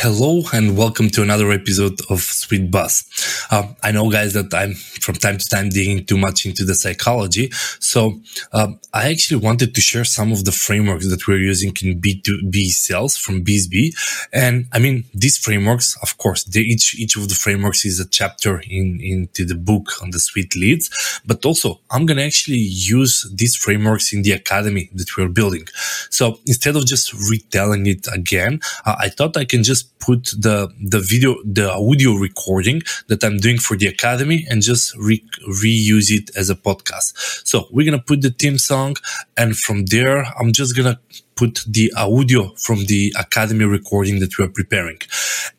Hello and welcome to another episode of Sweet Buzz. Uh, I know, guys, that I'm from time to time digging too much into the psychology. So uh, I actually wanted to share some of the frameworks that we're using in B2B sales from BizzBee. And I mean, these frameworks, of course, they, each each of the frameworks is a chapter in into the book on the Sweet Leads. But also, I'm gonna actually use these frameworks in the academy that we're building. So instead of just retelling it again, uh, I thought I can just put the the video the audio recording that I'm doing for the academy and just re- reuse it as a podcast. So we're gonna put the theme song, and from there I'm just gonna put the audio from the academy recording that we are preparing.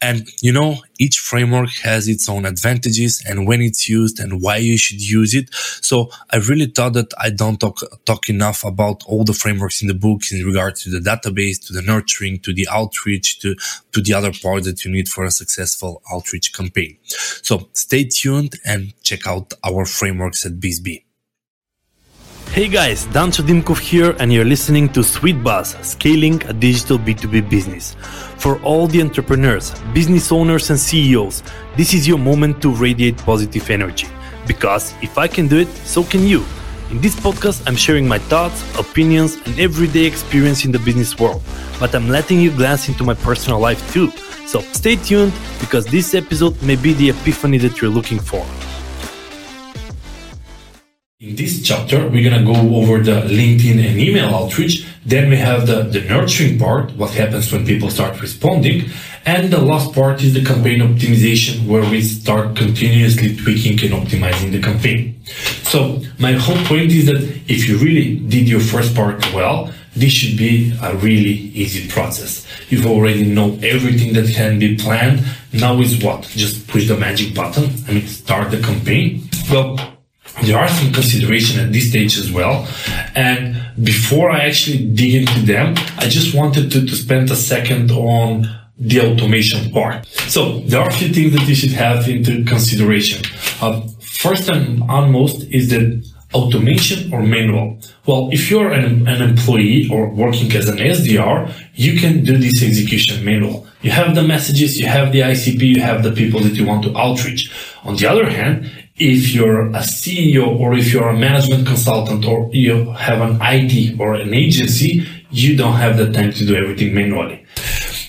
And you know, each framework has its own advantages and when it's used and why you should use it. So I really thought that I don't talk, talk enough about all the frameworks in the book in regards to the database, to the nurturing, to the outreach, to, to the other parts that you need for a successful outreach campaign. So stay tuned and check out our frameworks at BizzBee. Hey guys, Dancho Dimkov here, and you're listening to Sweet Buzz, scaling a digital B2B business. For all the entrepreneurs, business owners, and CEOs, this is your moment to radiate positive energy. Because if I can do it, so can you. In this podcast, I'm sharing my thoughts, opinions, and everyday experience in the business world, but I'm letting you glance into my personal life too. So stay tuned because this episode may be the epiphany that you're looking for. In this chapter, we're to go over the LinkedIn and email outreach. Then we have the, the nurturing part, what happens when people start responding. And the last part is the campaign optimization, where we start continuously tweaking and optimizing the campaign. So my whole point is that if you really did your first part well, this should be a really easy process. You've already know everything that can be planned. Now is what? Just push the magic button and start the campaign. Well, there are some consideration at this stage as well. And before I actually dig into them, I just wanted to, to spend a second on the automation part. So there are a few things that you should have into consideration. Uh, first and foremost is that automation or manual. Well, if you're an, an employee or working as an SDR, you can do this execution manual. You have the messages, you have the ICP, you have the people that you want to outreach. On the other hand, if you're a CEO or if you're a management consultant or you have an IT or an agency, you don't have the time to do everything manually.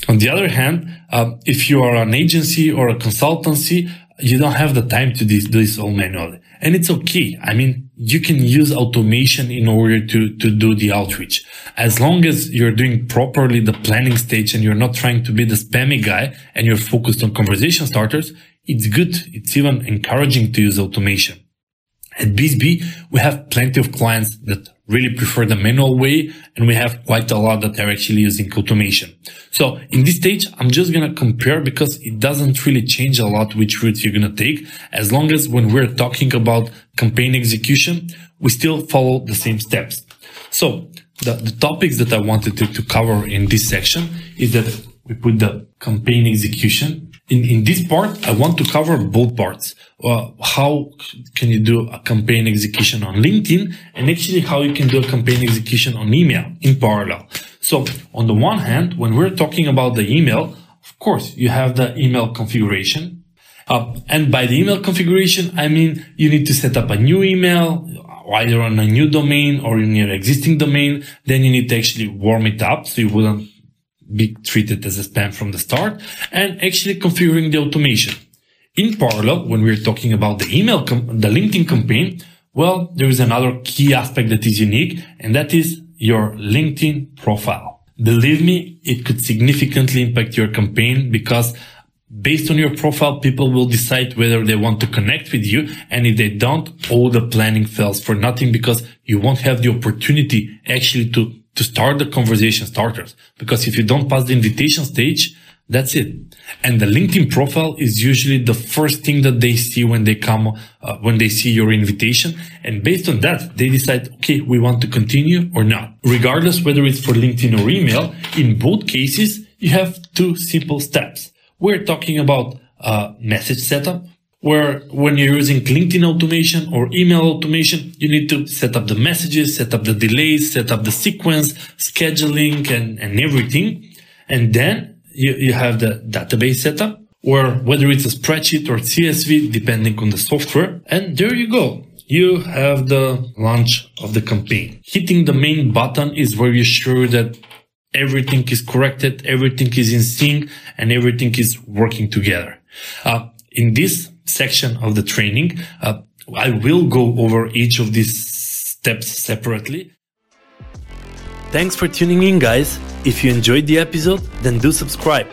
On the other hand, uh, if you are an agency or a consultancy, you don't have the time to do this all manually. And it's okay. I mean, you can use automation in order to, to do the outreach. As long as you're doing properly the planning stage and you're not trying to be the spammy guy and you're focused on conversation starters, it's good. It's even encouraging to use automation. At BizzBee, we have plenty of clients that really prefer the manual way, and we have quite a lot that are actually using automation. So in this stage, I'm just going to compare because it doesn't really change a lot which route you're going to take. As long as when we're talking about campaign execution, we still follow the same steps. So the, the topics that I wanted to, to cover in this section is that we put the campaign execution in, in this part, I want to cover both parts. Uh, how can you do a campaign execution on LinkedIn and actually how you can do a campaign execution on email in parallel. So on the one hand, when we're talking about the email, of course, you have the email configuration. Uh, and by the email configuration, I mean, you need to set up a new email, either on a new domain or in your existing domain. Then you need to actually warm it up so you wouldn't be treated as a spam from the start and actually configuring the automation. In parallel, when we're talking about the email, the LinkedIn campaign, well, there is another key aspect that is unique and that is your LinkedIn profile. Believe me, it could significantly impact your campaign because based on your profile, people will decide whether they want to connect with you. And if they don't, all the planning fails for nothing because you won't have the opportunity actually to to start the conversation starters. Because if you don't pass the invitation stage, that's it. And the LinkedIn profile is usually the first thing that they see when they come, uh, when they see your invitation. And based on that, they decide, okay, we want to continue or not. Regardless whether it's for LinkedIn or email, in both cases, you have two simple steps. We're talking about uh, message setup, where when you're using LinkedIn automation or email automation, you need to set up the messages, set up the delays, set up the sequence, scheduling and, and everything. And then you, you have the database setup or whether it's a spreadsheet or CSV, depending on the software. And there you go. You have the launch of the campaign. Hitting the main button is where you're sure that everything is corrected, everything is in sync, and everything is working together. Uh, in this section of the training, uh, I will go over each of these steps separately. Thanks for tuning in, guys. If you enjoyed the episode, then do subscribe.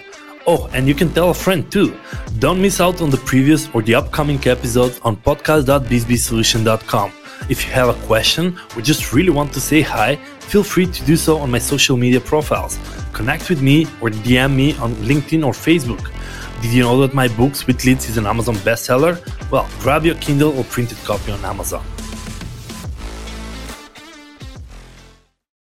Oh, and you can tell a friend too. Don't miss out on the previous or the upcoming episodes on podcast.bizzbeesolution.com. If you have a question or just really want to say hi, feel free to do so on my social media profiles. Connect with me or DM me on LinkedIn or Facebook. Did you know that my book Sweet Leads is an Amazon bestseller? Well, grab your Kindle or printed copy on Amazon.